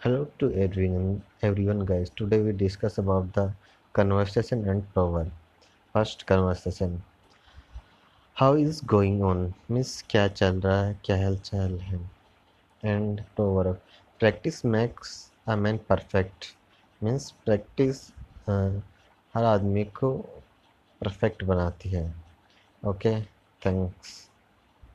Hello to everyone, everyone guys. Today we discuss about the conversation and proverb. First conversation. How is going on? Miss क्या चल रहा है क्या हाल चाल है and proverb. Practice makes a man perfect. means practice uh, हर आदमी को परफेक्ट बनाती है ओके थैंक्स